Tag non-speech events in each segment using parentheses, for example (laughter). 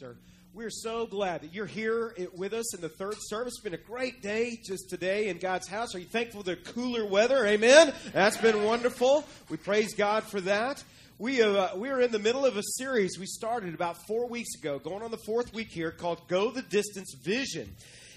sir. We're so glad that you're here with us in the third service. It's been a great day just today in God's house. Are you thankful for the cooler weather? Amen. That's been wonderful. We praise God for that. We, uh, we are in the middle of a series we started about four weeks ago, going on the fourth week here, called Go the Distance Vision.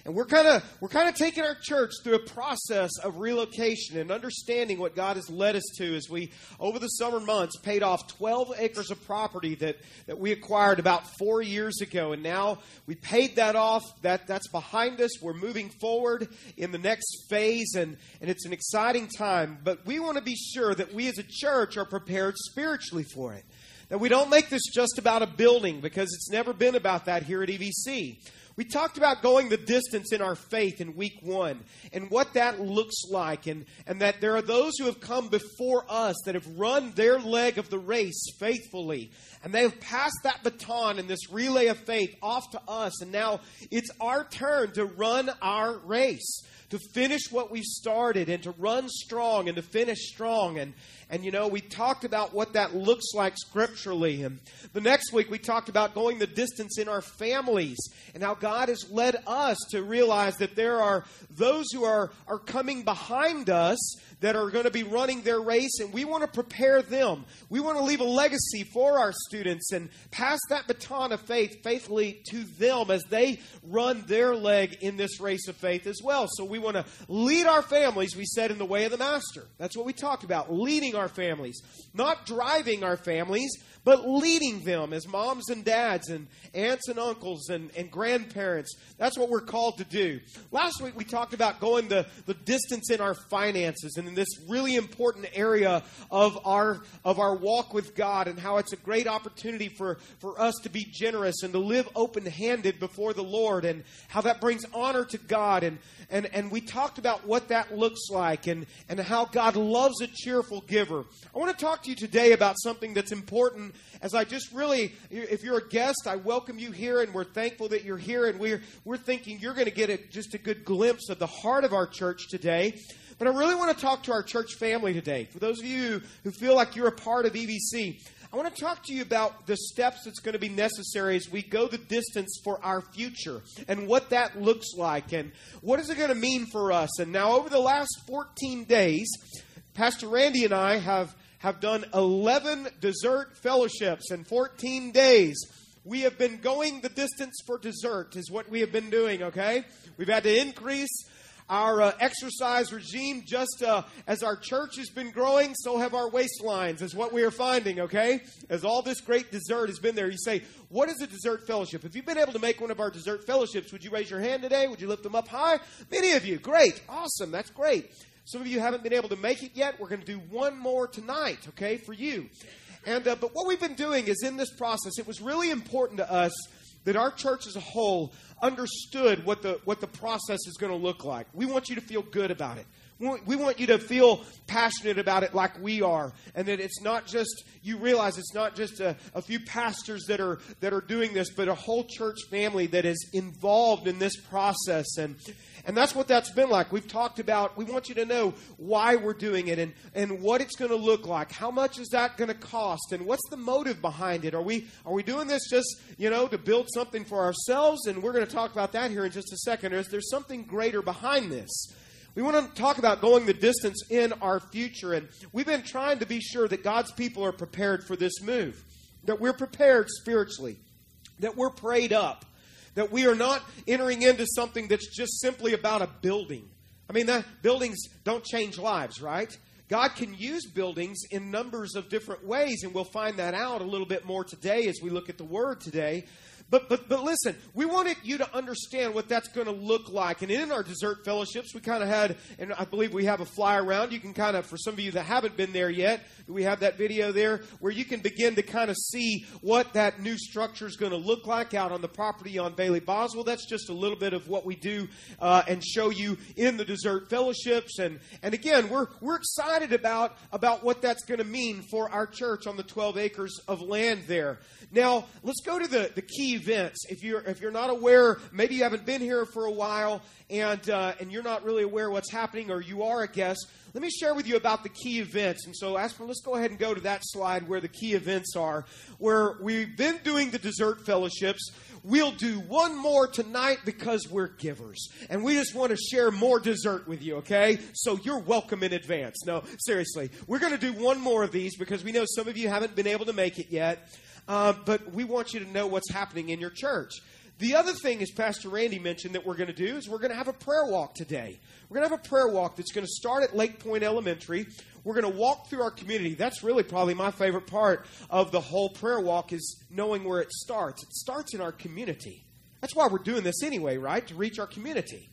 And we're kind of we're kind of taking our church through a process of relocation and understanding what God has led us to as we over the summer months paid off 12 acres of property that, that we acquired about 4 years ago. And now we paid that off. That that's behind us. We're moving forward in the next phase and and it's an exciting time. But we want to be sure that we as a church are prepared spiritually for it. That we don't make this just about a building because it's never been about that here at EVC we talked about going the distance in our faith in week one and what that looks like, and, and that there are those who have come before us that have run their leg of the race faithfully, and they have passed that baton in this relay of faith off to us, and now it's our turn to run our race to finish what we started and to run strong and to finish strong. And, and you know, we talked about what that looks like scripturally. And the next week we talked about going the distance in our families and how God has led us to realize that there are those who are, are coming behind us that are going to be running their race, and we want to prepare them. We want to leave a legacy for our students and pass that baton of faith faithfully to them as they run their leg in this race of faith as well. So we want to lead our families, we said, in the way of the Master. That's what we talked about, leading our families, not driving our families, but leading them as moms and dads and aunts and uncles and, and grandparents. That's what we're called to do. Last week we talked about going the, the distance in our finances and in this really important area of our of our walk with God and how it's a great opportunity for, for us to be generous and to live open handed before the Lord and how that brings honor to God and, and, and we talked about what that looks like and, and how God loves a cheerful giver. I want to talk to you today about something that's important as I just really, if you're a guest, I welcome you here, and we're thankful that you're here, and we're we're thinking you're going to get a, just a good glimpse of the heart of our church today. But I really want to talk to our church family today. For those of you who feel like you're a part of EVC, I want to talk to you about the steps that's going to be necessary as we go the distance for our future and what that looks like and what is it going to mean for us. And now, over the last 14 days, Pastor Randy and I have have done 11 dessert fellowships in 14 days. We have been going the distance for dessert, is what we have been doing, okay? We've had to increase our uh, exercise regime just uh, as our church has been growing, so have our waistlines, is what we are finding, okay? As all this great dessert has been there. You say, What is a dessert fellowship? If you've been able to make one of our dessert fellowships, would you raise your hand today? Would you lift them up high? Many of you. Great. Awesome. That's great. Some of you haven't been able to make it yet. We're going to do one more tonight, okay, for you. And uh, but what we've been doing is in this process, it was really important to us that our church as a whole understood what the what the process is going to look like. We want you to feel good about it. We want you to feel passionate about it like we are, and that it's not just you realize it's not just a, a, few pastors that are that are doing this, but a whole church family that is involved in this process. And and that's what that's been like. We've talked about, we want you to know why we're doing it and, and what it's going to look like. How much is that going to cost? And what's the motive behind it? Are we, are we doing this just, you know, to build something for ourselves? And we're going to talk about that here in just a second. Or is there something greater behind this? We want to talk about going the distance in our future. And we've been trying to be sure that God's people are prepared for this move, that we're prepared spiritually, that we're prayed up that we are not entering into something that's just simply about a building. I mean, the buildings don't change lives, right? God can use buildings in numbers of different ways, and we'll find that out a little bit more today as we look at the Word today. But, but, but listen, we wanted you to understand what that's going to look like. And in our dessert fellowships, we kind of had, and I believe we have a fly around. You can kind of, for some of you that haven't been there yet, we have that video there where you can begin to kind of see what that new structure is going to look like out on the property on Bailey Boswell. That's just a little bit of what we do uh, and show you in the dessert fellowships. And, and again, we're, we're excited about, about what that's going to mean for our church on the 12 acres of land there. Now, let's go to the, the key events. If you're if you're not aware, maybe you haven't been here for a while, and uh, and you're not really aware what's happening, or you are a guest. let me share with you about the key events. And so, Aspen, let's go ahead and go to that slide where the key events are, where we've been doing the dessert fellowships. We'll do one more tonight because we're givers. And we just want to share more dessert with you, okay? So you're welcome in advance. No, seriously. We're going to do one more of these because we know some of you haven't been able to make it yet. Uh, but we want you to know what's happening in your church. The other thing, as Pastor Randy mentioned, that we're going to do is we're going to have a prayer walk today. We're going to have a prayer walk that's going to start at Lake Point Elementary. We're going to walk through our community. That's really probably my favorite part of the whole prayer walk is knowing where it starts. It starts in our community. That's why we're doing this anyway, right? To reach our community.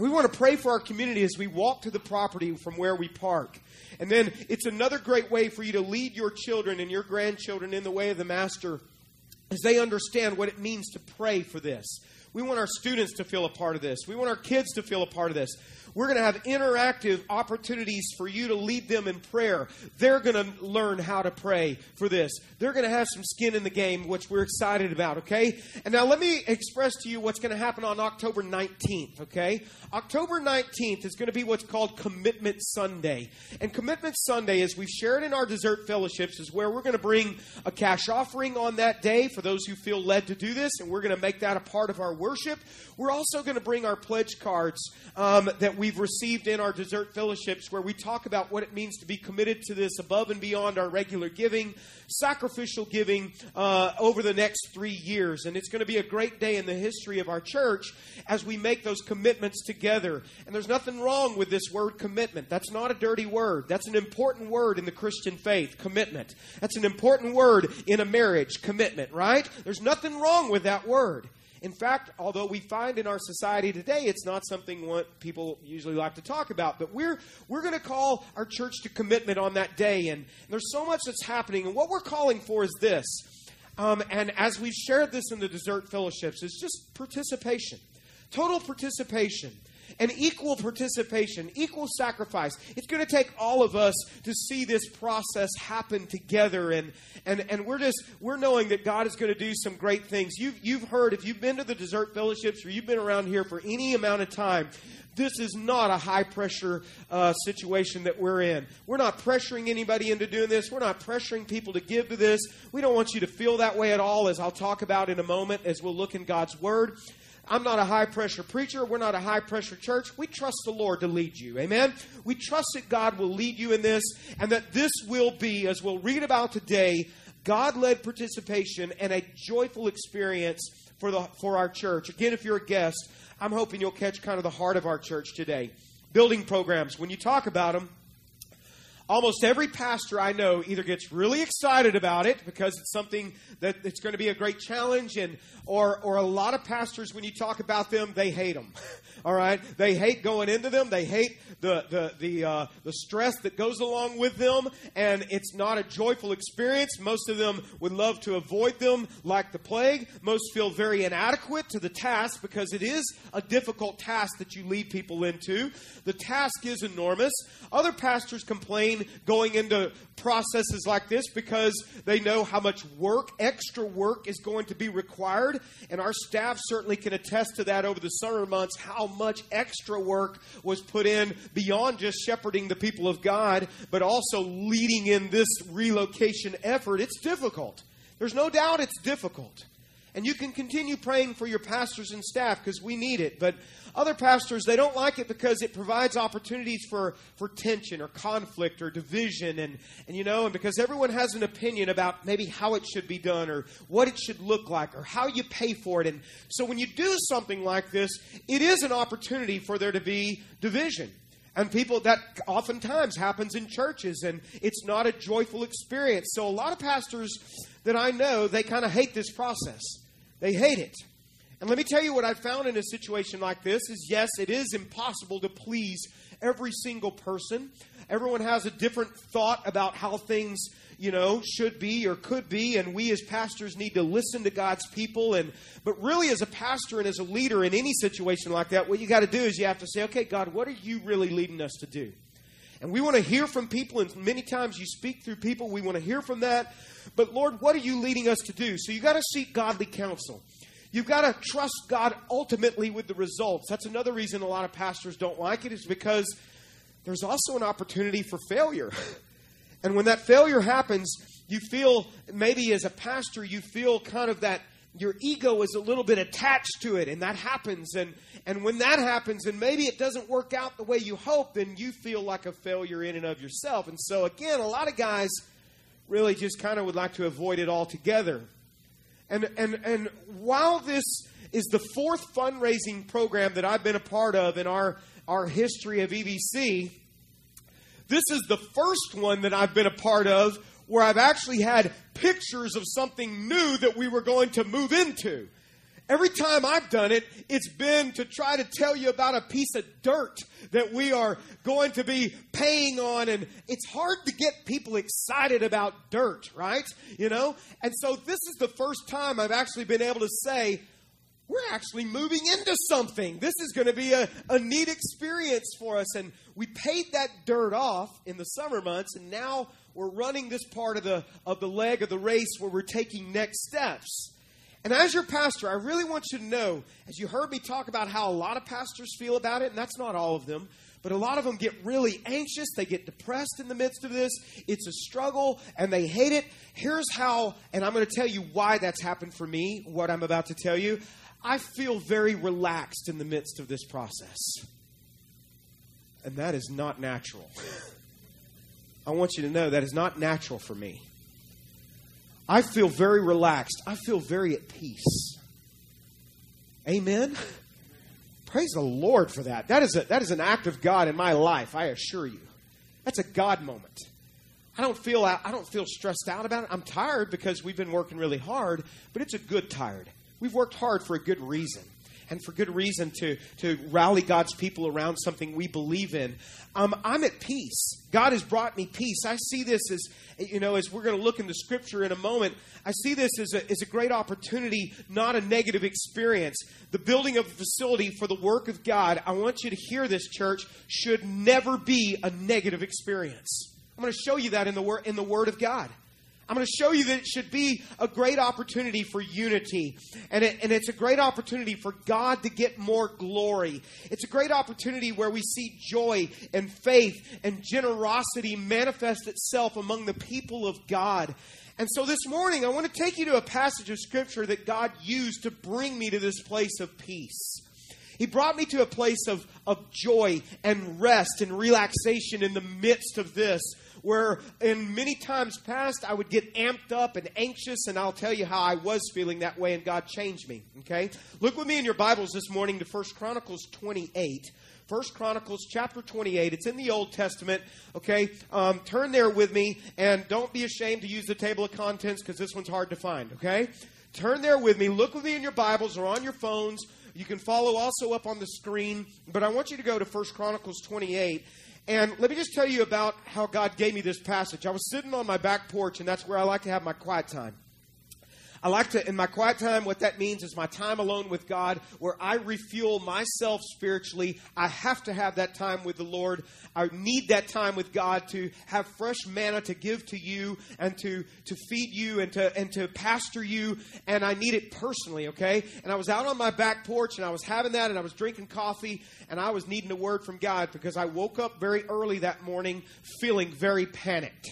And we want to pray for our community as we walk to the property from where we park. And then it's another great way for you to lead your children and your grandchildren in the way of the Master as they understand what it means to pray for this. We want our students to feel a part of this. We want our kids to feel a part of this. We're going to have interactive opportunities for you to lead them in prayer. They're going to learn how to pray for this. They're going to have some skin in the game, which we're excited about, okay? And now let me express to you what's going to happen on October 19th, okay? October 19th is going to be what's called Commitment Sunday. And Commitment Sunday, as we've shared in our dessert fellowships, is where we're going to bring a cash offering on that day for those who feel led to do this, and we're going to make that a part of our worship. We're also going to bring our pledge cards um, that we've received in our dessert fellowships where we talk about what it means to be committed to this above and beyond our regular giving, sacrificial giving uh, over the next three years. And it's going to be a great day in the history of our church as we make those commitments together. And there's nothing wrong with this word commitment. That's not a dirty word. That's an important word in the Christian faith, commitment. That's an important word in a marriage, commitment, right? There's nothing wrong with that word. In fact, although we find in our society today it's not something what people usually like to talk about, but we're we're going to call our church to commitment on that day, and, and, there's so much that's happening. And what we're calling for is this, um, and as we've shared this in the dessert fellowships, it's just participation, total participation and equal participation, equal sacrifice. It's going to take all of us to see this process happen together. And, and, and we're just, we're knowing that God is going to do some great things. You've, you've heard, if you've been to the dessert fellowships or you've been around here for any amount of time, this is not a high pressure uh, situation that we're in. We're not pressuring anybody into doing this. We're not pressuring people to give to this. We don't want you to feel that way at all, as I'll talk about in a moment as we'll look in God's Word. I'm not a high pressure preacher. We're not a high pressure church. We trust the Lord to lead you. Amen. We trust that God will lead you in this and that this will be, as we'll read about today, God led participation and a joyful experience for, the, for our church. Again, if you're a guest, I'm hoping you'll catch kind of the heart of our church today. Building programs, when you talk about them, almost every pastor I know either gets really excited about it because it's something that it's going to be a great challenge, and or or a lot of pastors when you talk about them, they hate them. (laughs) All right, they hate going into them. They hate the the the uh, the stress that goes along with them, and it's not a joyful experience. Most of them would love to avoid them like the plague. Most feel very inadequate to the task because it is a difficult task that you lead people into. The task is enormous. Other pastors complain going into processes like this because they know how much work, extra work, is going to be required. And our staff certainly can attest to that over the summer months, how much extra work was put in beyond just shepherding the people of God, but also leading in this relocation effort. It's difficult. There's no doubt it's difficult. And you can continue praying for your pastors and staff because we need it. But other pastors, they don't like it because it provides opportunities for, for tension or conflict or division. And, and, you know, and because everyone has an opinion about maybe how it should be done or what it should look like or how you pay for it. And so when you do something like this, it is an opportunity for there to be division. And people, that oftentimes happens in churches, and it's not a joyful experience. So, a lot of pastors that I know, they kind of hate this process. They hate it. And let me tell you what I found in a situation like this is yes, it is impossible to please every single person. Everyone has a different thought about how things, you know, should be or could be, and we as pastors need to listen to God's people. And but really, as a pastor and as a leader in any situation like that, what you got to do is you have to say, okay, God, what are you really leading us to do? And we want to hear from people, and many times you speak through people. We want to hear from that. But Lord, what are you leading us to do? So you got to seek godly counsel. You've got to trust God ultimately with the results. That's another reason a lot of pastors don't like it, is because there's also an opportunity for failure. (laughs) And when that failure happens, you feel maybe as a pastor, you feel kind of that your ego is a little bit attached to it, and that happens. And, and when that happens, and maybe it doesn't work out the way you hope, then you feel like a failure in and of yourself. And so, again, a lot of guys really just kind of would like to avoid it altogether. And, and, and while this is the fourth fundraising program that I've been a part of in our, our history of EVC, this is the first one that I've been a part of where I've actually had pictures of something new that we were going to move into. Every time I've done it, it's been to try to tell you about a piece of dirt that we are going to be paying on. And it's hard to get people excited about dirt, right? You know? And so this is the first time I've actually been able to say, we're actually moving into something. This is going to be a, a neat experience for us. And we paid that dirt off in the summer months, and now we're running this part of the, of the leg of the race where we're taking next steps. And as your pastor, I really want you to know, as you heard me talk about how a lot of pastors feel about it, and that's not all of them, but a lot of them get really anxious. They get depressed in the midst of this. It's a struggle and they hate it. Here's how, and I'm going to tell you why that's happened for me, what I'm about to tell you. I feel very relaxed in the midst of this process. And that is not natural. (laughs) I want you to know that is not natural for me. I feel very relaxed. I feel very at peace. Amen. Praise the Lord for that. That is, a, that is an act of God in my life, I assure you. That's a God moment. I don't feel I don't feel stressed out about it. I'm tired because we've been working really hard, but it's a good tired. We've worked hard for a good reason and for good reason to, to rally God's people around something we believe in. Um, I'm at peace. God has brought me peace. I see this as, you know, as we're going to look into Scripture in a moment, I see this as a, as a great opportunity, not a negative experience. The building of a facility for the work of God, I want you to hear this, church, should never be a negative experience. I'm going to show you that in the, wor- in the Word of God. I'm going to show you that it should be a great opportunity for unity. And, it, and it's a great opportunity for God to get more glory. It's a great opportunity where we see joy and faith and generosity manifest itself among the people of God. And so this morning, I want to take you to a passage of Scripture that God used to bring me to this place of peace. He brought me to a place of, of joy and rest and relaxation in the midst of this where in many times past I would get amped up and anxious, and I'll tell you how I was feeling that way, and God changed me. Okay? Look with me in your Bibles this morning to First Chronicles 28. First Chronicles chapter 28. It's in the Old Testament. Okay, um, turn there with me, and don't be ashamed to use the table of contents because this one's hard to find. Okay, turn there with me. Look with me in your Bibles or on your phones. You can follow also up on the screen, but I want you to go to First Chronicles 28 and let me just tell you about how God gave me this passage. I was sitting on my back porch, and that's where I like to have my quiet time. I like to, in my quiet time, what that means is my time alone with God, where I refuel myself spiritually. I have to have that time with the Lord. I need that time with God to have fresh manna to give to you and to, to feed you and to, and to pastor you. And I need it personally, okay? And I was out on my back porch and I was having that and I was drinking coffee and I was needing a word from God because I woke up very early that morning feeling very panicked.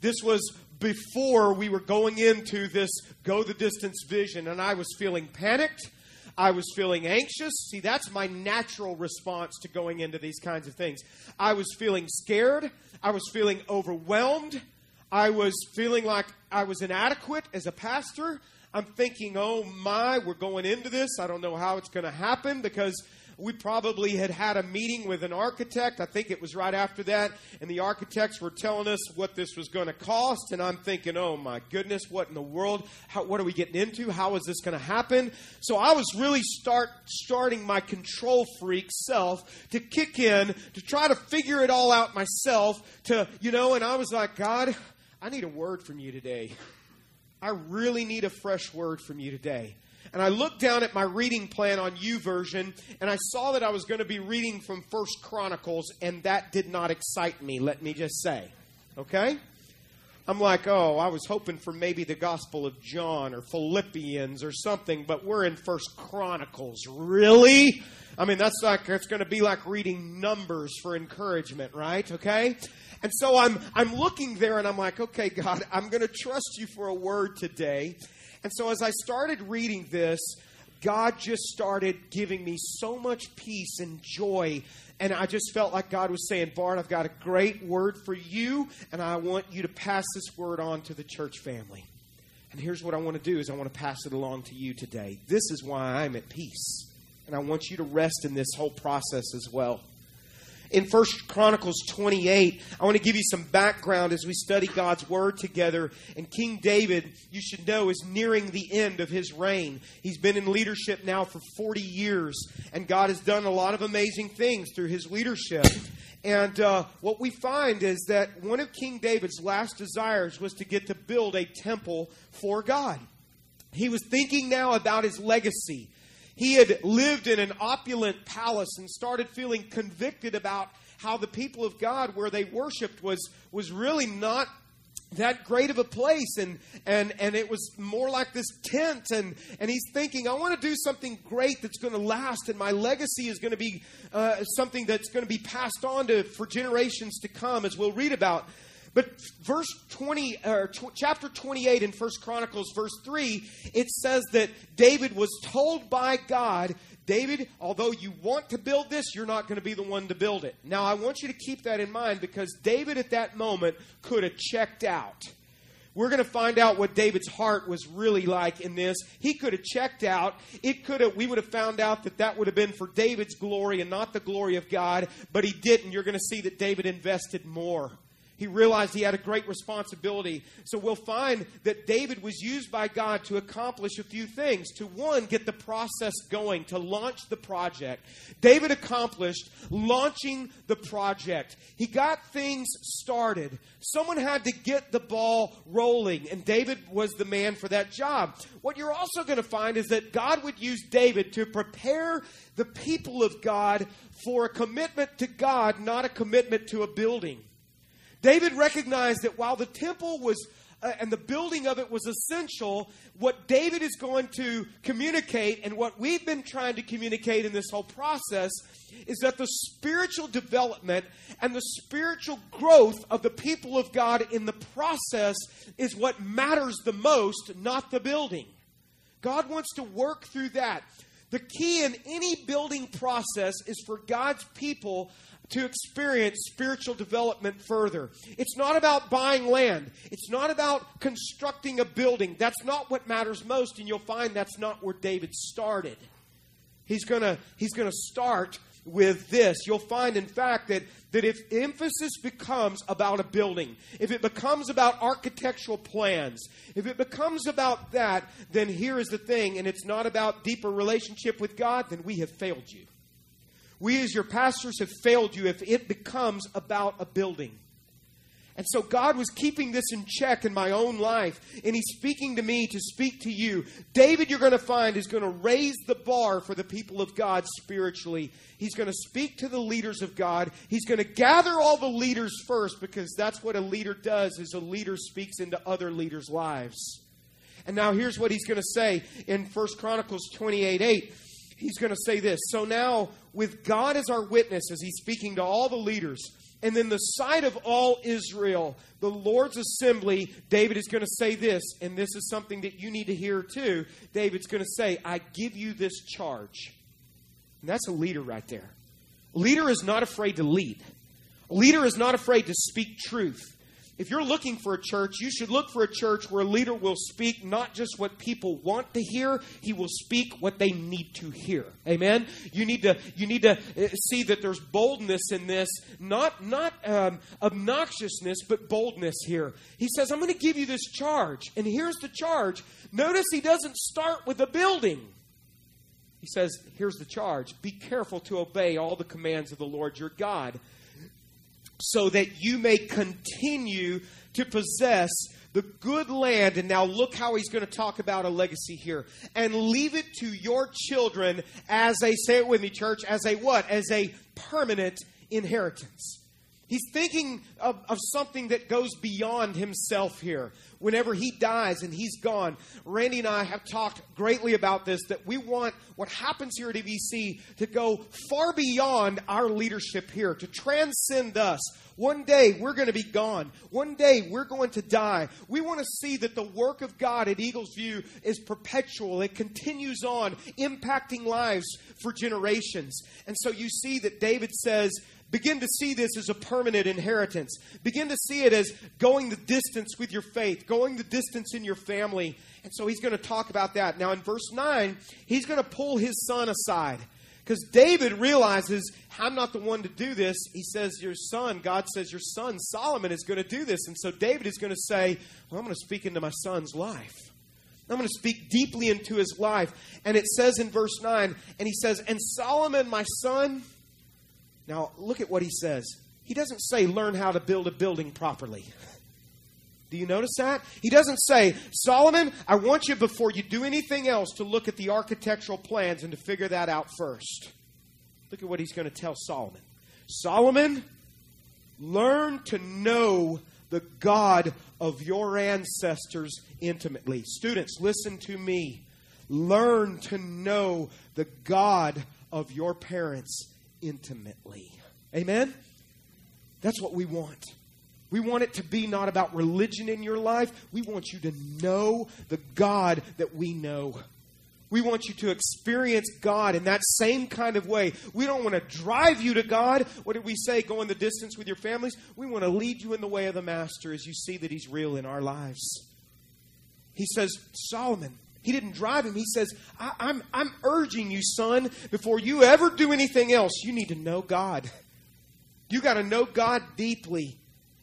This was before we were going into this go the distance vision, and I was feeling panicked. I was feeling anxious. See, that's my natural response to going into these kinds of things. I was feeling scared. I was feeling overwhelmed. I was feeling like I was inadequate as a pastor. I'm thinking, oh my, we're going into this. I don't know how it's going to happen because we probably had had a meeting with an architect. I think it was right after that. And the architects were telling us what this was going to cost. And I'm thinking, oh my goodness, what in the world? How, what are we getting into? How is this going to happen? So I was really start starting my control freak self to kick in to try to figure it all out myself. To, you know, and I was like, God, I need a word from you today. I really need a fresh word from you today. And I looked down at my reading plan on U YouVersion, and I saw that I was going to be reading from First Chronicles, and that did not excite me, let me just say. Okay? I'm like, oh, I was hoping for maybe the Gospel of John or Philippians or something, but we're in First Chronicles. Really? I mean, that's like it's going to be like reading Numbers for encouragement, right? Okay. And so I'm I'm looking there and I'm like, okay, God, I'm going to trust you for a word today. And so as I started reading this, God just started giving me so much peace and joy. And I just felt like God was saying, Bart, I've got a great word for you, and I want you to pass this word on to the church family. And here's what I want to do is I want to pass it along to you today. This is why I'm at peace. And I want you to rest in this whole process as well in First Chronicles 28. I want to give you some background as we study God's Word together. And King David, you should know, is nearing the end of his reign. He's been in leadership now for 40 years, and God has done a lot of amazing things through his leadership. And uh, what we find is that one of King David's last desires was to get to build a temple for God. He was thinking now about his legacy. He had lived in an opulent palace and started feeling convicted about how the people of God, where they worshiped, was, was really not that great of a place. And and and it was more like this tent. And and he's thinking i want to do something great that's going to last and my legacy is going to be uh, something that's going to be passed on to for generations to come as we'll read about but verse 20, or tw- chapter 28 in First Chronicles, verse 3, it says that David was told by God, David, although you want to build this, you're not going to be the one to build it. Now, I want you to keep that in mind because David at that moment could have checked out. We're going to find out what David's heart was really like in this. He could have checked out. It could have we would have found out that that would have been for David's glory and not the glory of God, but he didn't. You're going to see that David invested more. He realized he had a great responsibility. So we'll find that David was used by God to accomplish a few things. To one, get the process going, to launch the project. David accomplished launching the project. He got things started. Someone had to get the ball rolling, and David was the man for that job. What you're also going to find is that God would use David to prepare the people of God for a commitment to God, not a commitment to a building. David recognized that while the temple was uh, and the building of it was essential, what David is going to communicate and what we've been trying to communicate in this whole process is that the spiritual development and the spiritual growth of the people of God in the process is what matters the most, not the building. God wants to work through that. The key in any building process is for God's people to experience spiritual development further. It's not about buying land. It's not about constructing a building. That's not what matters most, and you'll find that's not where David started. He's gonna he's gonna start with this. You'll find, in fact, that, that if emphasis becomes about a building, if it becomes about architectural plans, if it becomes about that, then here is the thing, and it's not about deeper relationship with God, then we have failed you. We, as your pastors, have failed you if it becomes about a building. And so God was keeping this in check in my own life, and He's speaking to me to speak to you. David, you're going to find, is going to raise the bar for the people of God spiritually. He's going to speak to the leaders of God. He's going to gather all the leaders first, because that's what a leader does, is a leader speaks into other leaders' lives. And now here's what he's going to say in 1 Chronicles 28 8 he's going to say this. So now, with God as our witness, as he's speaking to all the leaders, and then the sight of all Israel, the Lord's assembly, David is going to say this, and this is something that you need to hear too. David's going to say, I give you this charge. And that's a leader right there. A leader is not afraid to lead. A leader is not afraid to speak truth. If you're looking for a church, you should look for a church where a leader will speak not just what people want to hear, he will speak what they need to hear. Amen. You need to you need to uh, see that there's boldness in this, not not um, obnoxiousness, but boldness here. He says, "I'm going to give you this charge," and here's the charge. Notice he doesn't start with a building. He says, "Here's the charge: Be careful to obey all the commands of the Lord your God." So that you may continue to possess the good land. And now look how he's going to talk about a legacy here. And leave it to your children as a, say it with me, church, as a what? As a permanent inheritance. He's thinking of, of something that goes beyond himself here. Whenever he dies and he's gone, Randy and I have talked greatly about this that we want what happens here at EVC to go far beyond our leadership here, to transcend us. One day we're going to be gone. One day we're going to die. We want to see that the work of God at Eagles View is perpetual. It continues on, impacting lives for generations. And so you see that David says, Begin to see this as a permanent inheritance. Begin to see it as going the distance with your faith, going the distance in your family. And so he's going to talk about that. Now, in verse 9, he's going to pull his son aside. Because David realizes, I'm not the one to do this. He says, Your son, God says, Your son, Solomon, is going to do this. And so David is going to say, Well, I'm going to speak into my son's life. I'm going to speak deeply into his life. And it says in verse 9, and he says, And Solomon, my son, now, look at what he says. He doesn't say, learn how to build a building properly. (laughs) Do you notice that? He doesn't say, Solomon, I want you before you do anything else to look at the architectural plans and to figure that out first. Look at what he's going to tell Solomon. Solomon, learn to know the God of your ancestors intimately. Students, listen to me. Learn to know the God of your parents intimately. Amen? That's what we want. We want it to be not about religion in your life. We want you to know the God that we know. We want you to experience God in that same kind of way. We don't want to drive you to God. What did we say? Go in the distance with your families. We want to lead you in the way of the Master as you see that He's real in our lives. He says, Solomon, he didn't drive him. He says, I, am I'm, I'm urging you, son, before you ever do anything else, you need to know God. You got to know God deeply,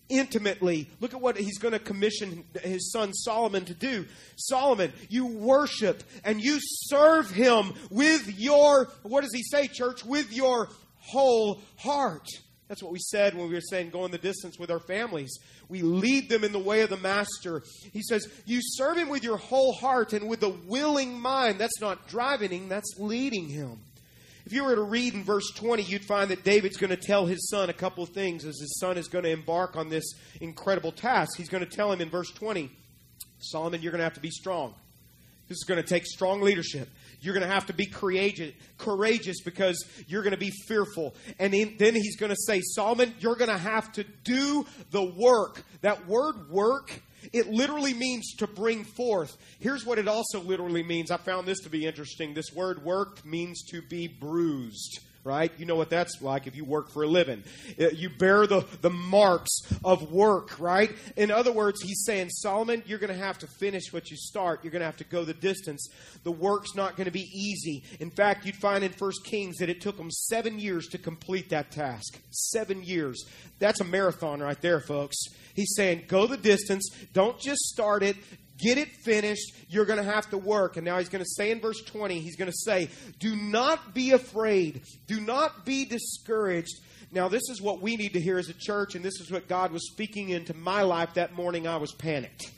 intimately. Look at what he's going to commission his son Solomon to do. Solomon, you worship and you serve him with your, what does he say, church? With your whole heart. That's what we said when we were saying going the distance with our families. We lead them in the way of the Master. He says, You serve him with your whole heart and with a willing mind. That's not driving him, that's leading him. If you were to read in verse 20, you'd find that David's going to tell his son a couple of things as his son is going to embark on this incredible task. He's going to tell him in verse 20, Solomon, you're going to have to be strong. This is going to take strong leadership. You're going to have to be courageous, courageous because you're going to be fearful. And in, then he's going to say, Solomon, you're going to have to do the work. That word work, it literally means to bring forth. Here's what it also literally means. I found this to be interesting. This word work means to be bruised right? You know what that's like if you work for a living. Uh, you bear the, the marks of work, right? In other words, he's saying, Solomon, you're going to have to finish what you start. You're going to have to go the distance. The work's not going to be easy. In fact, you'd find in First Kings that it took them seven years to complete that task. Seven years. That's a marathon right there, folks. He's saying, go the distance. Don't just start it. Get it finished. You're going to have to work. And now he's going to say in verse 20, he's going to say, Do not be afraid. Do not be discouraged. Now, this is what we need to hear as a church, and this is what God was speaking into my life that morning. I was panicked.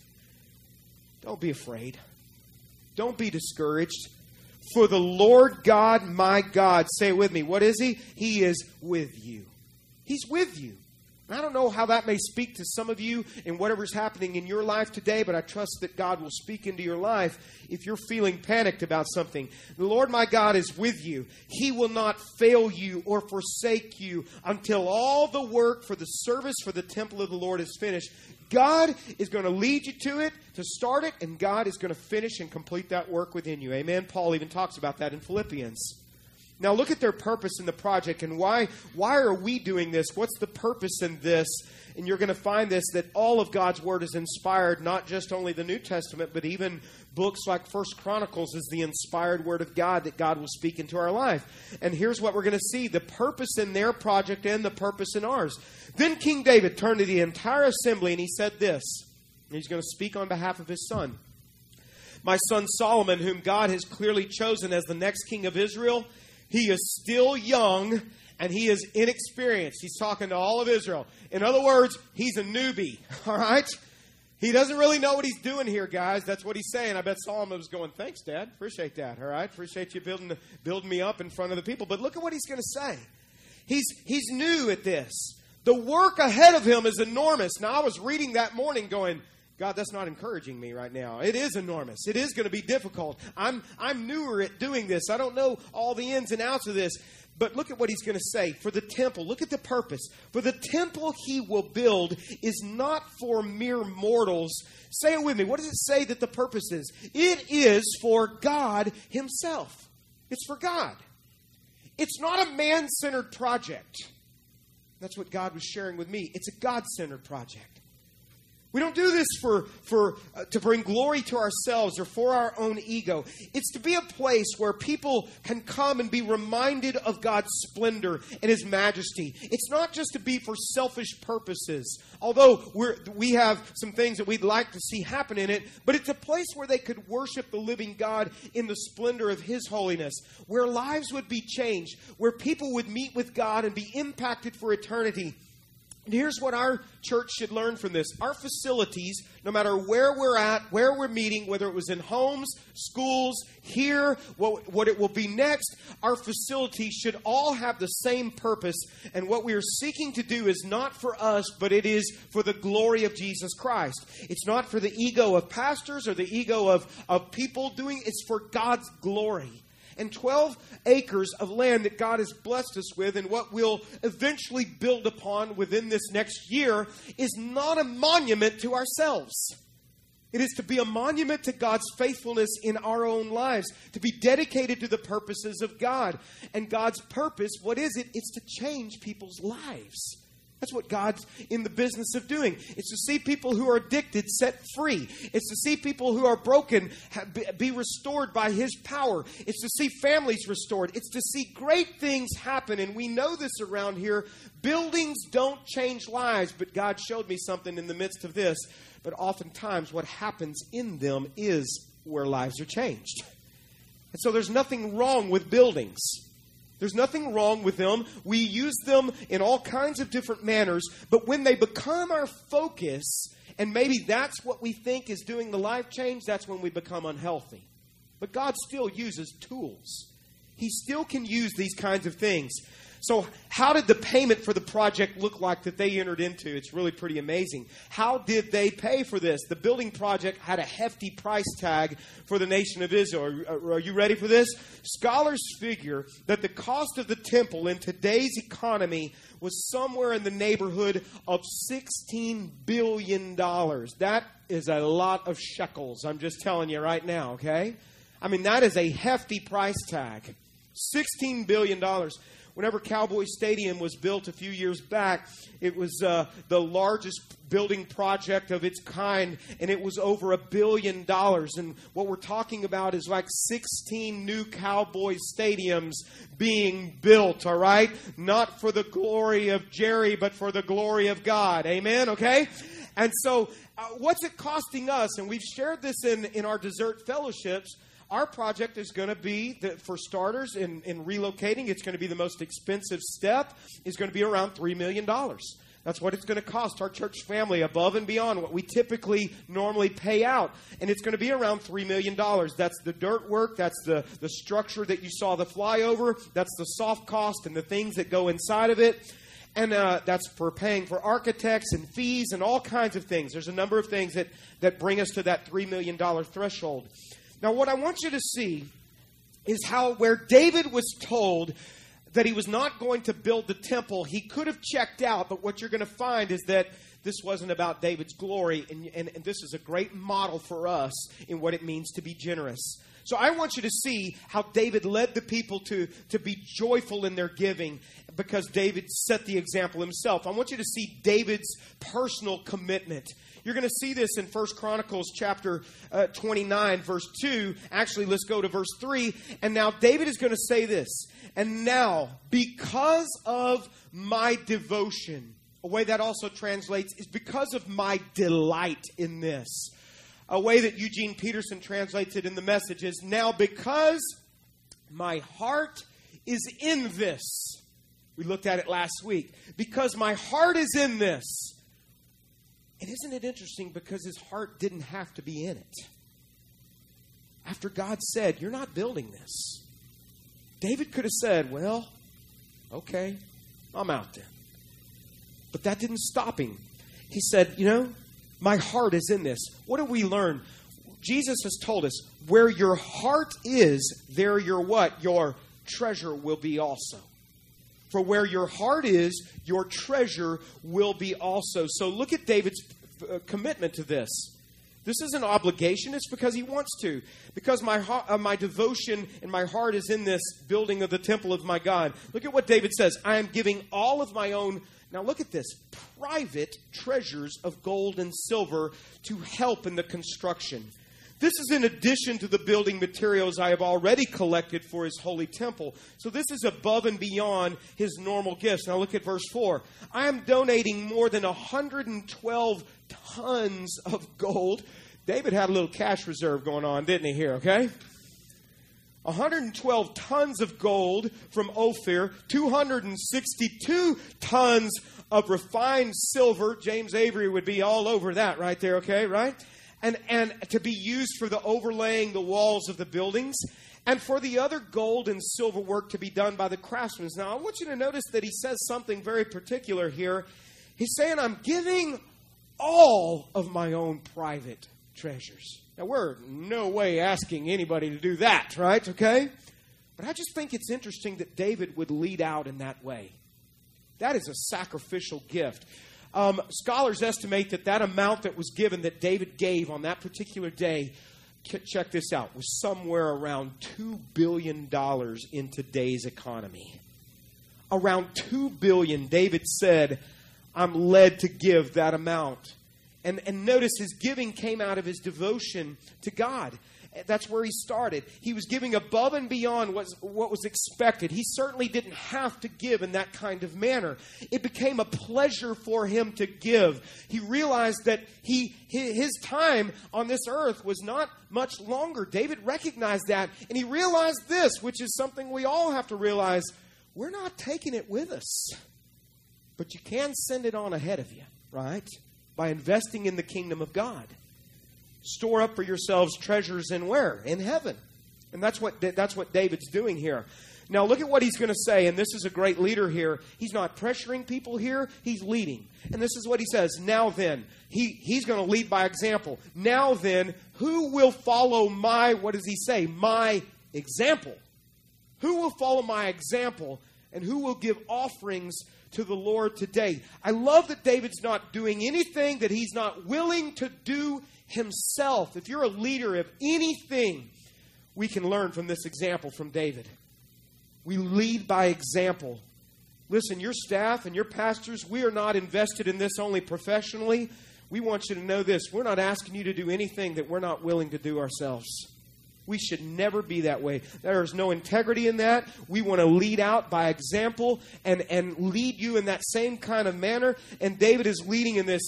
Don't be afraid. Don't be discouraged. For the Lord God, my God, say it with me, what is He? He is with you. He's with you. I don't know how that may speak to some of you in whatever's happening in your life today, but I trust that God will speak into your life if you're feeling panicked about something. The Lord my God is with you. He will not fail you or forsake you until all the work for the service for the temple of the Lord is finished. God is going to lead you to it, to start it, and God is going to finish and complete that work within you. Amen. Paul even talks about that in Philippians. Now look at their purpose in the project and why why are we doing this? What's the purpose in this? And you're going to find this that all of God's word is inspired, not just only the New Testament, but even books like First Chronicles is the inspired word of God that God will speak into our life. And here's what we're going to see the purpose in their project and the purpose in ours. Then King David turned to the entire assembly and he said this. He's going to speak on behalf of his son. My son Solomon, whom God has clearly chosen as the next king of Israel, he is still young and he is inexperienced. He's talking to all of Israel. In other words, he's a newbie, (laughs) all right? He doesn't really know what he's doing here, guys. That's what he's saying. I bet Solomon was going, Thanks, Dad. Appreciate that, all right? Appreciate you building, building me up in front of the people. But look at what he's going to say. He's, he's new at this. The work ahead of him is enormous. Now, I was reading that morning going, God, that's not encouraging me right now. It is enormous. It is going to be difficult. I'm, I'm newer at doing this. I don't know all the ins and outs of this. But look at what he's going to say. For the temple, look at the purpose. For the temple he will build is not for mere mortals. Say it with me. What does it say that the purpose is? It is for God himself. It's for God. It's not a man centered project. That's what God was sharing with me. It's a God centered project. We don't do this for, for uh, to bring glory to ourselves or for our own ego. It's to be a place where people can come and be reminded of God's splendor and His majesty. It's not just to be for selfish purposes, although we're, we have some things that we'd like to see happen in it, but it's a place where they could worship the living God in the splendor of His holiness, where lives would be changed, where people would meet with God and be impacted for eternity. And here's what our church should learn from this. Our facilities, no matter where we're at, where we're meeting, whether it was in homes, schools, here, what, what it will be next, our facilities should all have the same purpose. And what we are seeking to do is not for us, but it is for the glory of Jesus Christ. It's not for the ego of pastors or the ego of, of people doing it's for God's glory and 12 acres of land that God has blessed us with and what we'll eventually build upon within this next year is not a monument to ourselves. It is to be a monument to God's faithfulness in our own lives, to be dedicated to the purposes of God. And God's purpose, what is it? It's to change people's lives. That's what God's in the business of doing. It's to see people who are addicted set free. It's to see people who are broken be restored by His power. It's to see families restored. It's to see great things happen. And we know this around here. Buildings don't change lives, but God showed me something in the midst of this. But oftentimes, what happens in them is where lives are changed. And so there's nothing wrong with buildings. There's nothing wrong with them. We use them in all kinds of different manners, but when they become our focus, and maybe that's what we think is doing the life change, that's when we become unhealthy. But God still uses tools. He still can use these kinds of things. So, how did the payment for the project look like that they entered into? It's really pretty amazing. How did they pay for this? The building project had a hefty price tag for the nation of Israel. Are you ready for this? Scholars figure that the cost of the temple in today's economy was somewhere in the neighborhood of $16 billion. That is a lot of shekels. I'm just telling you right now, okay? I mean, that is a hefty price tag. $16 billion whenever Cowboy Stadium was built a few years back, it was uh, the largest building project of its kind, and it was over a billion dollars. And what we're talking about is like 16 new Cowboy stadiums being built, all right? Not for the glory of Jerry, but for the glory of God. Amen? Okay? And so, uh, what's it costing us? And we've shared this in, in our dessert fellowships our project is going to be, that for starters, in, in relocating, it's going to be the most expensive step, is going to be around $3 million. That's what it's going to cost our church family above and beyond what we typically normally pay out. And it's going to be around $3 million. That's the dirt work, that's the, the structure that you saw the flyover, that's the soft cost and the things that go inside of it. And uh, that's for paying for architects and fees and all kinds of things. There's a number of things that, that bring us to that $3 million threshold. Now, what I want you to see is how, where David was told that he was not going to build the temple, he could have checked out, but what you're going to find is that this wasn't about David's glory, and, and, and, this is a great model for us in what it means to be generous. So I want you to see how David led the people to, to be joyful in their giving because David set the example himself. I want you to see David's personal commitment. You're going to see this in First Chronicles chapter uh, 29, verse 2. Actually, let's go to verse 3. And now David is going to say this. And now, because of my devotion, a way that also translates is because of my delight in this. A way that Eugene Peterson translates it in the message is now because my heart is in this. We looked at it last week. Because my heart is in this. And isn't it interesting because his heart didn't have to be in it? After God said, You're not building this, David could have said, Well, okay, I'm out then. But that didn't stop him. He said, You know, my heart is in this. What do we learn? Jesus has told us, where your heart is, there your what? Your treasure will be also. For where your heart is, your treasure will be also. So look at David's uh, commitment to this. This is an obligation. It's because he wants to. Because my heart, uh, my devotion and my heart is in this building of the temple of my God. Look at what David says. I am giving all of my own. Now look at this. Private treasures of gold and silver to help in the construction. This is in addition to the building materials I have already collected for his holy temple. So this is above and beyond his normal gifts. Now look at verse 4. I am donating more than 112 tons of gold. David had a little cash reserve going on, didn't he, here, okay? 112 tons of gold from Ophir, 262 tons of refined silver. James Avery would be all over that right there, okay, right? And, and to be used for the overlaying the walls of the buildings and for the other gold and silver work to be done by the craftsmen. Now, I want you to notice that he says something very particular here. He's saying, I'm giving all of my own private treasures. Now, we're no way asking anybody to do that, right? Okay? But I just think it's interesting that David would lead out in that way. That is a sacrificial gift. Um, scholars estimate that that amount that was given, that David gave on that particular day, check this out, was somewhere around $2 billion in today's economy. Around 2 billion, David said, I'm led to give that amount. And, and notice his giving came out of his devotion to God. That's where he started. He was giving above and beyond what, what was expected. He certainly didn't have to give in that kind of manner. It became a pleasure for him to give. He realized that he, his time on this earth was not much longer. David recognized that, and he realized this, which is something we all have to realize we're not taking it with us. But you can send it on ahead of you, right? By investing in the kingdom of God store up for yourselves treasures in where? In heaven. And that's what, that's what David's doing here. Now, look at what he's going to say, and this is a great leader here. He's not pressuring people here, he's leading. And this is what he says Now then, he, he's going to lead by example. Now then, who will follow my, what does he say? My example. Who will follow my example, and who will give offerings to the Lord today? I love that David's not doing anything that he's not willing to do himself. If you're a leader of anything, we can learn from this example from David. We lead by example. Listen, your staff and your pastors, we are not invested in this only professionally. We want you to know this. We're not asking you to do anything that we're not willing to do ourselves. We should never be that way. There is no integrity in that. We want to lead out by example and, and lead you in that same kind of manner. And David is leading in this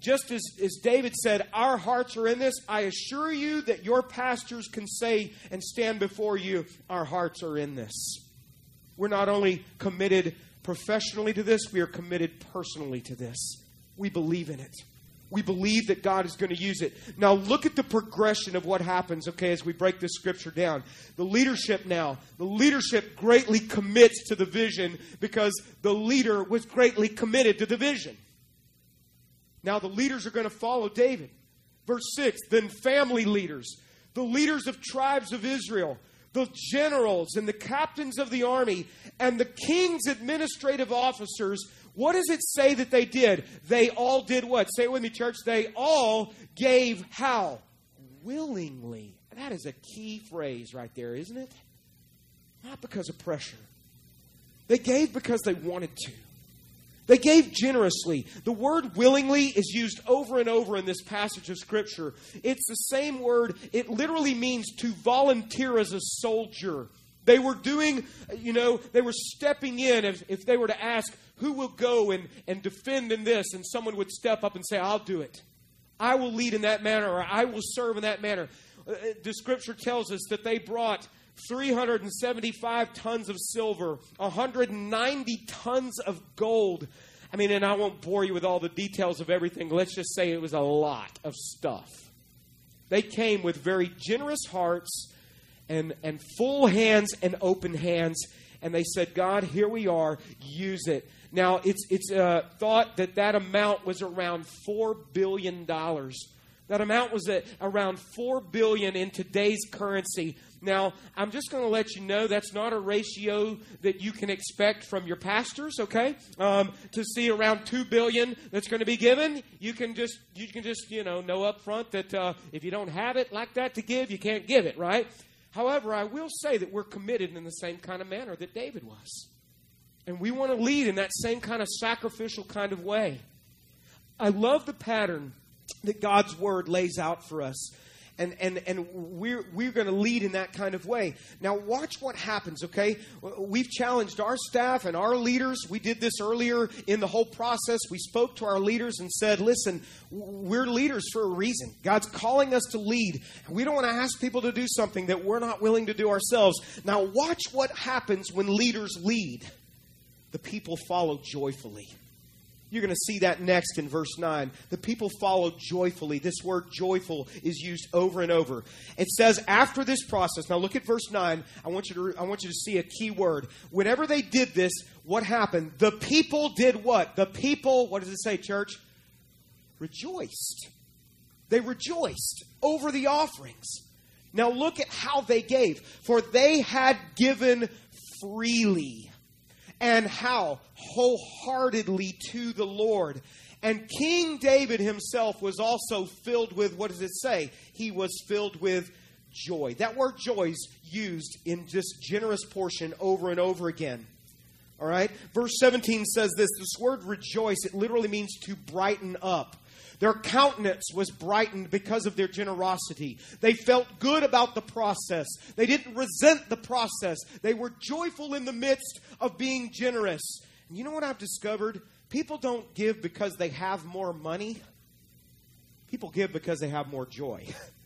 just as, as David said, our hearts are in this, I assure you that your pastors can say and stand before you, our hearts are in this. We're not only committed professionally to this, we are committed personally to this. We believe in it. We believe that God is going to use it. Now, look at the progression of what happens, okay, as we break this scripture down. The leadership now, the leadership greatly commits to the vision because the leader was greatly committed to the vision. Now the leaders are going to follow David. Verse 6 Then family leaders, the leaders of tribes of Israel, the generals and the captains of the army, and the king's administrative officers, what does it say that they did? They all did what? Say it with me, church. They all gave how? Willingly. That is a key phrase right there, isn't it? Not because of pressure. They gave because they wanted to. They gave generously. The word willingly is used over and over in this passage of Scripture. It's the same word, it literally means to volunteer as a soldier. They were doing, you know, they were stepping in. If, if they were to ask, who will go and, and defend in this, and someone would step up and say, I'll do it. I will lead in that manner, or I will serve in that manner. Uh, uh, the scripture tells us that they brought 375 tons of silver, 190 tons of gold. I mean, and I won't bore you with all the details of everything. Let's just say it was a lot of stuff. They came with very generous hearts and, and full hands and open hands, and they said, God, here we are, use it. Now, it's, it's uh, thought that that amount was around $4 billion. That amount was at around 4 billion in today's currency. Now, I'm just going to let you know that's not a ratio that you can expect from your pastors, okay? Um, to see around 2 billion that's going to be given, you can just, you can just, you know, know up front that uh, if you don't have it like that to give, you can't give it, right? However, I will say that we're committed in the same kind of manner that David was. And we want to lead in that same kind of sacrificial kind of way. I love the pattern that God's word lays out for us. And, and, and we're, we're going to lead in that kind of way. Now, watch what happens, okay? We've challenged our staff and our leaders. We did this earlier in the whole process. We spoke to our leaders and said, listen, we're leaders for a reason. God's calling us to lead. We don't want to ask people to do something that we're not willing to do ourselves. Now, watch what happens when leaders lead the people follow joyfully. You're going to see that next in verse 9. The people followed joyfully. This word joyful is used over and over. It says after this process. Now look at verse 9. I want you to I want you to see a key word. Whenever they did this, what happened? The people did what? The people, what does it say, church? Rejoiced. They rejoiced over the offerings. Now look at how they gave. For they had given freely and how wholeheartedly to the Lord. And King David himself was also filled with, what does it say? He was filled with joy. That word joy is used in this generous portion over and over again. All right? Verse 17 says this this word rejoice, it literally means to brighten up. Their countenance was brightened because of their generosity. They felt good about the process. They didn't resent the process. They were joyful in the midst of being generous. And you know what I've discovered? People don't give because they have more money. People give because they have more joy. (laughs)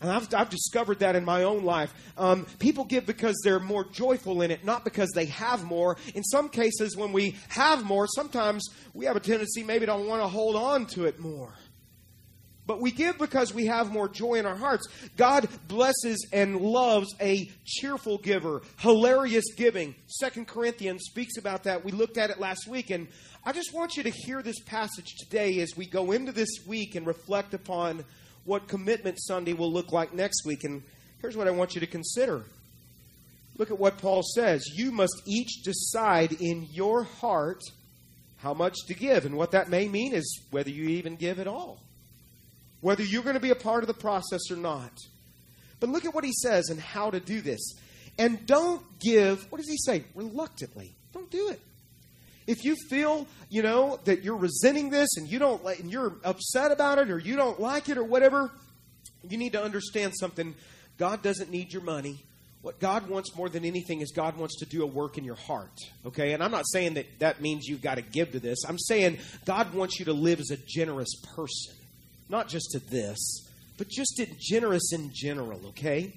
And I've, I've discovered that in my own life. Um, people give because they're more joyful in it, not because they have more. In some cases, when we have more, sometimes we have a tendency maybe to want to hold on to it more. But we give because we have more joy in our hearts. God blesses and loves a cheerful giver, hilarious giving. Second Corinthians speaks about that. We looked at it last week, and I just want you to hear this passage today as we go into this week and reflect upon what Commitment Sunday will look like next week. And here's what I want you to consider. Look at what Paul says. You must each decide in your heart how much to give. And what that may mean is whether you even give at all, whether you're going to be a part of the process or not. But look at what he says and how to do this. And don't give, what does he say? Reluctantly. Don't do it. If you feel, you know, that you're resenting this and you don't and you're upset about it or you don't like it or whatever, you need to understand something. God doesn't need your money. What God wants more than anything is God wants to do a work in your heart. Okay? And I'm not saying that that means you've got to give to this. I'm saying God wants you to live as a generous person. Not just to this, but just in generous in general, okay?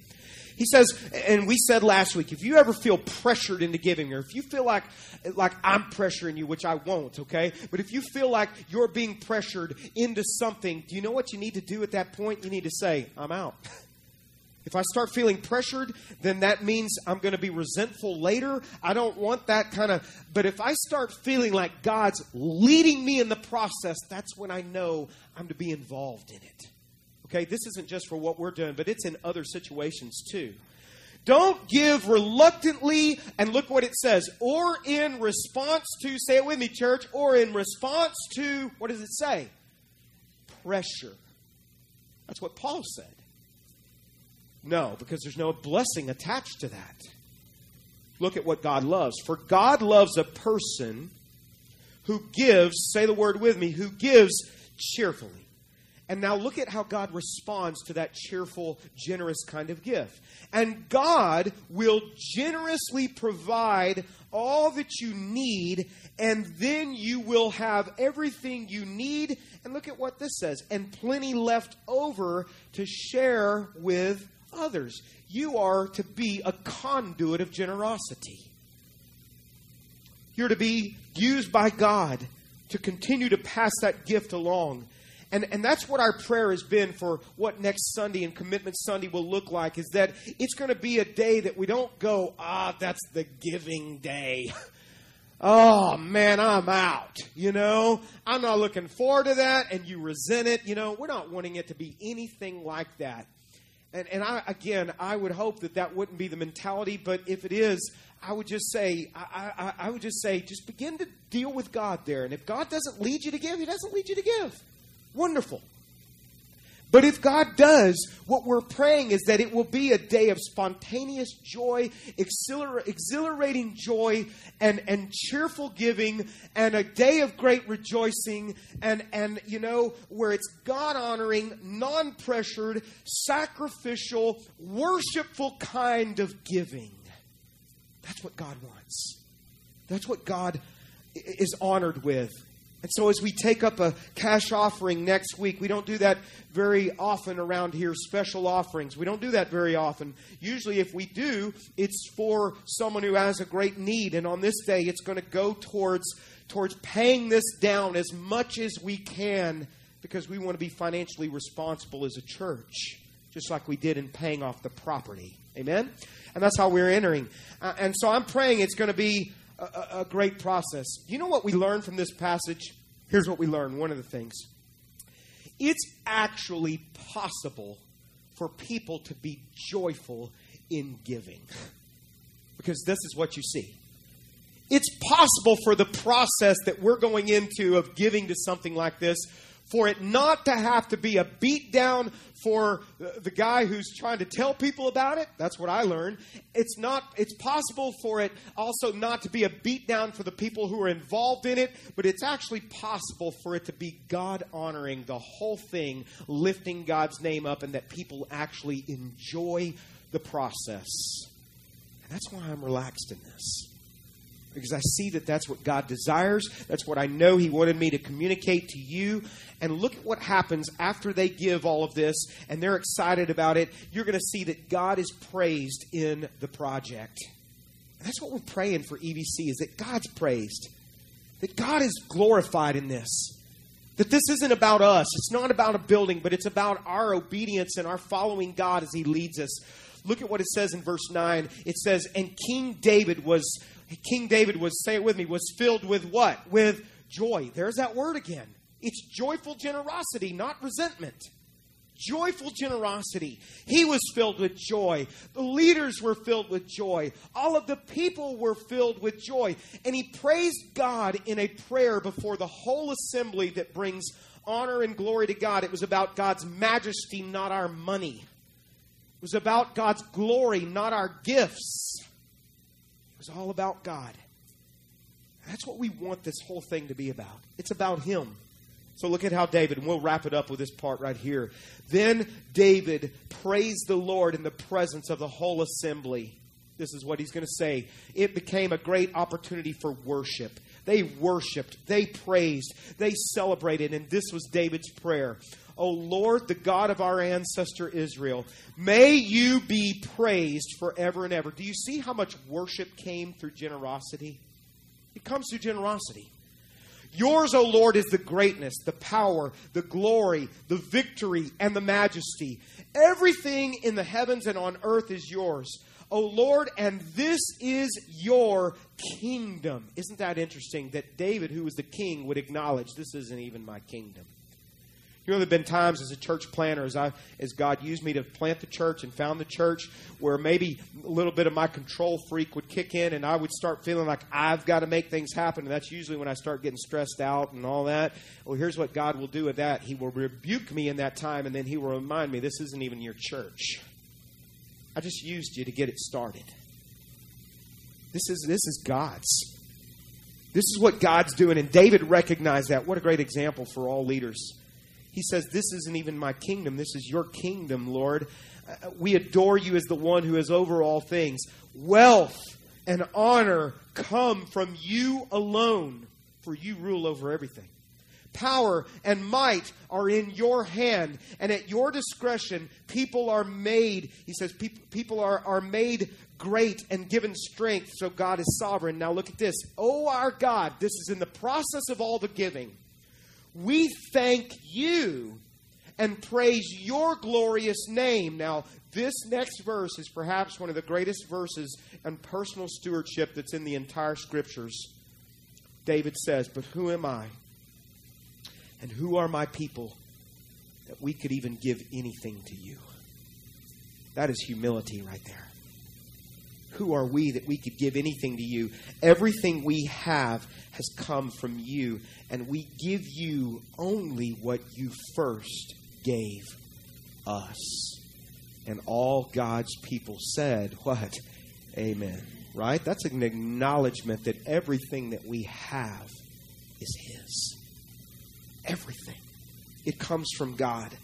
He says, and we said last week, if you ever feel pressured into giving, or if you feel like like I'm pressuring you, which I won't, okay? But if you feel like you're being pressured into something, do you know what you need to do at that point? You need to say, I'm out. (laughs) If I start feeling pressured, then that means I'm going to be resentful later. I don't want that kind of. But if I start feeling like God's leading me in the process, that's when I know I'm to be involved in it. Okay, this isn't just for what we're doing, but it's in other situations too. Don't give reluctantly, and look what it says, or in response to, say it with me, church, or in response to, what does it say? Pressure. That's what Paul said. No, because there's no blessing attached to that. Look at what God loves. For God loves a person who gives, say the word with me, who gives cheerfully. And now look at how God responds to that cheerful, generous kind of gift. And God will generously provide all that you need, and then you will have everything you need. And look at what this says and plenty left over to share with others. You are to be a conduit of generosity. You're to be used by God to continue to pass that gift along And, and that's what our prayer has been for what next Sunday and Commitment Sunday will look like is that it's going to be a day that we don't go, ah, that's the giving day. (laughs) oh, man, I'm out. You know, I'm not looking forward to that, and you resent it. You know, we're not wanting it to be anything like that. And, and I, again, I would hope that that wouldn't be the mentality, but if it is, I would just say, I, I, I would just say, just begin to deal with God there. And if God doesn't lead you to give, He doesn't lead you to give. Wonderful. But if God does, what we're praying is that it will be a day of spontaneous joy, exhilarating joy, and, and cheerful giving, and a day of great rejoicing, and, and you know, where it's God honoring, non pressured, sacrificial, worshipful kind of giving. That's what God wants. That's what God is honored with. And so, as we take up a cash offering next week, we don't do that very often around here, special offerings. We don't do that very often. Usually, if we do, it's for someone who has a great need. And on this day, it's going to go towards, towards paying this down as much as we can because we want to be financially responsible as a church, just like we did in paying off the property. Amen? And that's how we're entering. Uh, and so, I'm praying it's going to be a, a great process. You know what we learn from this passage? Here's what we learn one of the things it's actually possible for people to be joyful in giving. (laughs) Because this is what you see. It's possible for the process that we're going into of giving to something like this for it not to have to be a beatdown for the guy who's trying to tell people about it. That's what I learned. It's not it's possible for it also not to be a beatdown for the people who are involved in it, but it's actually possible for it to be God honoring the whole thing, lifting God's name up and that people actually enjoy the process. And that's why I'm relaxed in this because I see that that's what God desires. That's what I know He wanted me to communicate to you. And look at what happens after they give all of this and they're excited about it. You're going to see that God is praised in the project. And that's what we're praying for EVC is that God's praised. That God is glorified in this. That this isn't about us. It's not about a building, but it's about our obedience and our following God as He leads us. Look at what it says in verse 9. It says, And King David was, King David was, say it with me, was filled with what? With joy. There's that word again. It's joyful generosity, not resentment. Joyful generosity. He was filled with joy. The leaders were filled with joy. All of the people were filled with joy. And he praised God in a prayer before the whole assembly that brings honor and glory to God. It was about God's majesty, not our money. It was about God's glory, not our gifts. Was all about God. That's what we want this whole thing to be about. It's about Him. So look at how David, and we'll wrap it up with this part right here. Then David praised the Lord in the presence of the whole assembly. This is what he's going to say. It became a great opportunity for worship. They worshiped, they praised, they celebrated, and this was David's prayer. O Lord, the God of our ancestor Israel, may you be praised forever and ever. Do you see how much worship came through generosity? It comes through generosity. Yours, O Lord, is the greatness, the power, the glory, the victory, and the majesty. Everything in the heavens and on earth is yours. O Lord, and this is your kingdom. Isn't that interesting that David, who was the king, would acknowledge this isn't even my kingdom? You know, there have been times as a church planter, as I, as God used me to plant the church and found the church, where maybe a little bit of my control freak would kick in, and I would start feeling like I've got to make things happen. And that's usually when I start getting stressed out and all that. Well, here's what God will do with that: He will rebuke me in that time, and then He will remind me, "This isn't even your church. I just used you to get it started. This is this is God's." This is what God's doing, and David recognized that. What a great example for all leaders. He says, This isn't even my kingdom. This is your kingdom, Lord. Uh, we adore you as the one who is over all things. Wealth and honor come from you alone, for you rule over everything. Power and might are in your hand, and at your discretion, people are made. He says, people are, are made great and given strength, so God is sovereign. Now look at this. Oh, our God, this is in the process of all the giving. We thank you and praise your glorious name. Now, this next verse is perhaps one of the greatest verses on personal stewardship that's in the entire scriptures. David says, But who am I? And who are my people that we could even give anything to you? That is humility right there. Who are we that we could give anything to you? Everything we have has come from you, and we give you only what you first gave us. And all God's people said, (laughs) What? Amen. Right? That's an acknowledgement that everything that we have is His. Everything. It comes from God.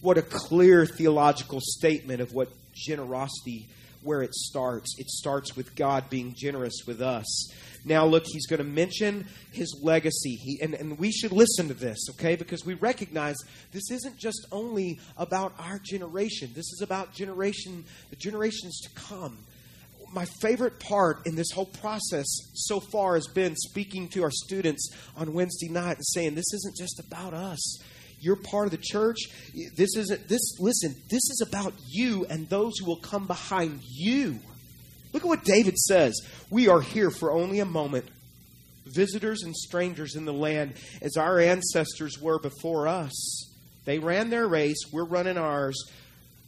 What a clear theological statement of what generosity where it starts. It starts with God being generous with us. Now, look, he's going to mention his legacy. He, and, and we should listen to this, okay? Because we recognize this isn't just only about our generation, this is about generation, the generations to come. My favorite part in this whole process so far has been speaking to our students on Wednesday night and saying, This isn't just about us you're part of the church. This isn't this listen, this is about you and those who will come behind you. Look at what David says. We are here for only a moment, visitors and strangers in the land, as our ancestors were before us. They ran their race, we're running ours.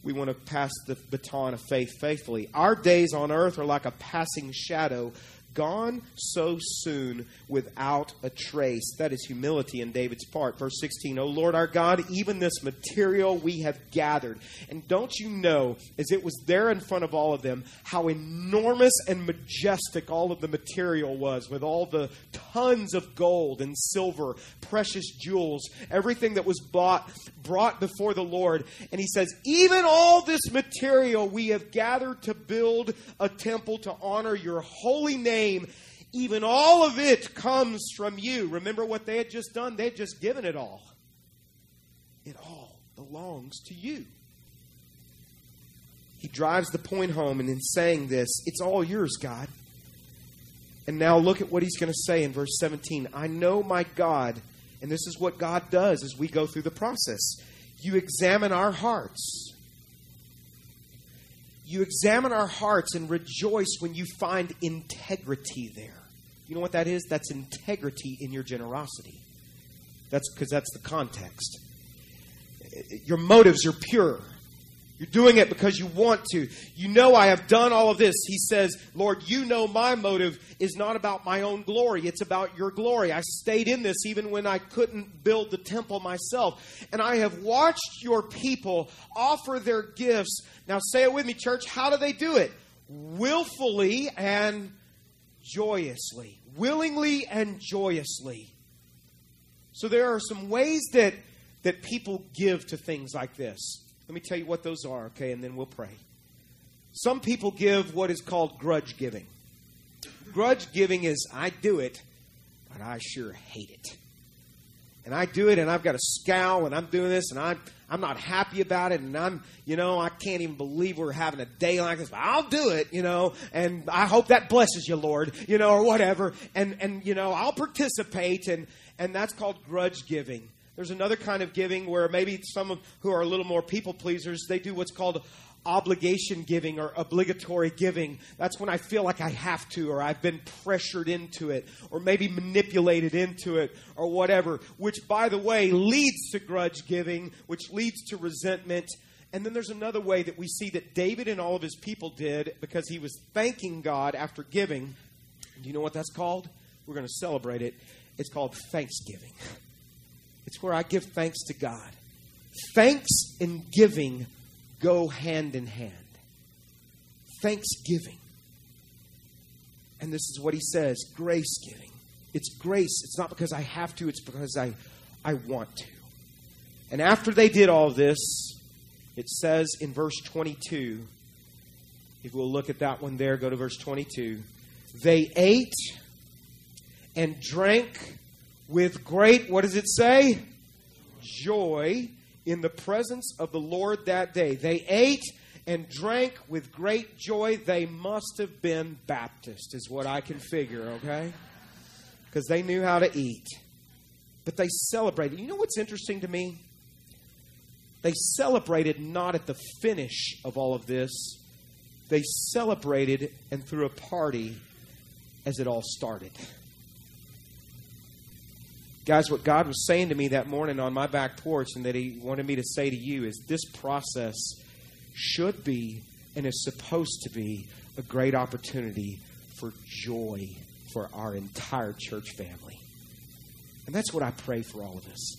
We want to pass the baton of faith faithfully. Our days on earth are like a passing shadow gone so soon without a trace. That is humility in David's part. Verse 16, O Lord our God, even this material we have gathered. And don't you know, as it was there in front of all of them, how enormous and majestic all of the material was, with all the tons of gold and silver, precious jewels, everything that was bought, brought before the Lord. And he says, Even all this material we have gathered to build a temple to honor your holy name even all of it comes from you. Remember what they had just done? They had just given it all. It all belongs to you. He drives the point home, and in saying this, it's all yours, God. And now look at what he's going to say in verse 17. I know my God, and this is what God does as we go through the process. You examine our hearts you examine our hearts and rejoice when you find integrity there. You know what that is? That's integrity in your generosity. That's because that's the context. Your motives are pure. You're doing it because you want to. You know, I have done all of this. He says, Lord, you know my motive is not about my own glory. It's about your glory. I stayed in this even when I couldn't build the temple myself. And I have watched your people offer their gifts. Now, say it with me, church. How do they do it? Willfully and joyously. Willingly and joyously. So there are some ways that, that people give to things like this. Let me tell you what those are, okay, and then we'll pray. Some people give what is called grudge giving. Grudge giving is I do it, but I sure hate it. And I do it and I've got a scowl and I'm doing this and I'm I'm not happy about it and I'm you know, I can't even believe we're having a day like this, but I'll do it, you know, and I hope that blesses you, Lord, you know, or whatever. And and you know, I'll participate and and that's called grudge giving. There's another kind of giving where maybe some of who are a little more people pleasers, they do what's called obligation giving or obligatory giving. That's when I feel like I have to, or I've been pressured into it, or maybe manipulated into it, or whatever, which, by the way, leads to grudge giving, which leads to resentment. And then there's another way that we see that David and all of his people did because he was thanking God after giving. Do you know what that's called? We're going to celebrate it. It's called thanksgiving. (laughs) It's where I give thanks to God. Thanks and giving go hand in hand. Thanksgiving. And this is what he says grace giving. It's grace. It's not because I have to, it's because I, I want to. And after they did all this, it says in verse 22, if we'll look at that one there, go to verse 22. They ate and drank with great, what does it say? Joy in the presence of the Lord that day. They ate and drank with great joy. They must have been Baptist, is what I can figure, okay? Because they knew how to eat. But they celebrated. You know what's interesting to me? They celebrated not at the finish of all of this, they celebrated and threw a party as it all started. Guys, what God was saying to me that morning on my back porch and that He wanted me to say to you is this process should be and is supposed to be a great opportunity for joy for our entire church family. And that's what I pray for all of us.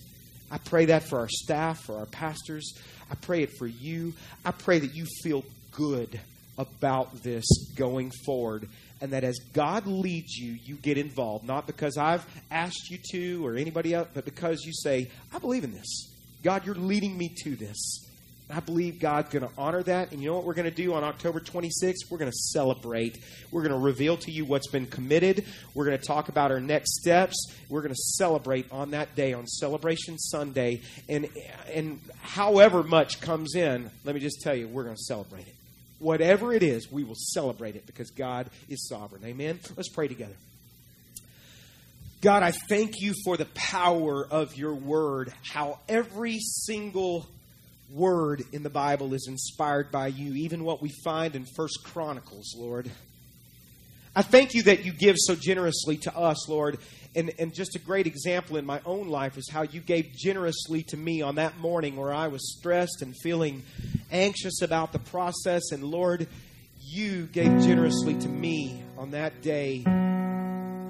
I pray that for our staff, for our pastors. I pray it for you. I pray that you feel good about this going forward and that as God leads you, you get involved, not because I've asked you to or anybody else, but because you say, I believe in this. God, you're leading me to this. I believe God's going to honor that. And you know what we're going to do on October 26th? We're going to celebrate. We're going to reveal to you what's been committed. We're going to talk about our next steps. We're going to celebrate on that day, on Celebration Sunday. And, and however much comes in, let me just tell you, we're going to celebrate it. Whatever it is, we will celebrate it because God is sovereign. Amen? Let's pray together. God, I thank you for the power of your word, how every single word in the Bible is inspired by you, even what we find in First Chronicles, Lord. I thank you that you give so generously to us, Lord. And, and just a great example in my own life is how you gave generously to me on that morning where I was stressed and feeling anxious about the process. And Lord, you gave generously to me on that day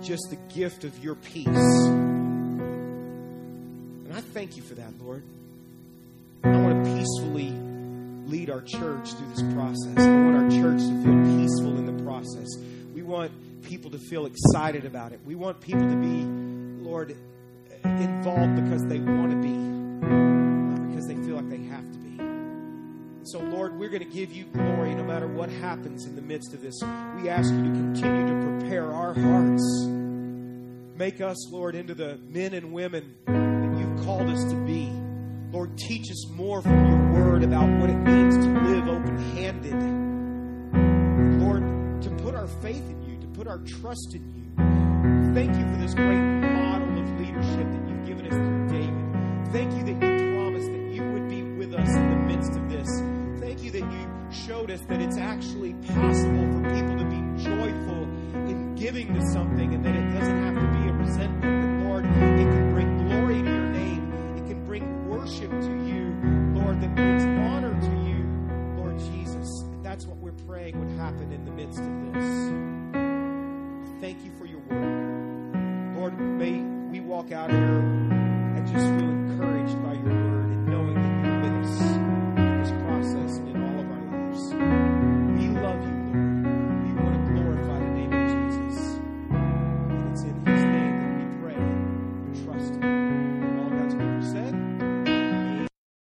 just the gift of your peace. And I thank you for that, Lord. I want to peacefully lead our church through this process. I want our church to feel peaceful in the process. We want people to feel excited about it. We want people to be, Lord, involved because they want to be, not because they feel like they have to be. So, Lord, we're going to give you glory no matter what happens in the midst of this. We ask you to continue to prepare our hearts. Make us, Lord, into the men and women that you've called us to be. Lord, teach us more from your word about what it means to live open handed. Lord, to put our faith in you, put our trust in you. Thank you for this great model of leadership that you've given us through David. Thank you that you promised that you would be with us in the midst of this. Thank you that you showed us that it's actually possible for people to be joyful in giving to something and that it doesn't have to be a resentment. But Lord, it can bring glory to your name. It can bring worship to you, Lord, that brings honor to you, Lord Jesus. And that's what we're praying would happen in the midst of this thank you for your word. Lord, may we walk out here and just feel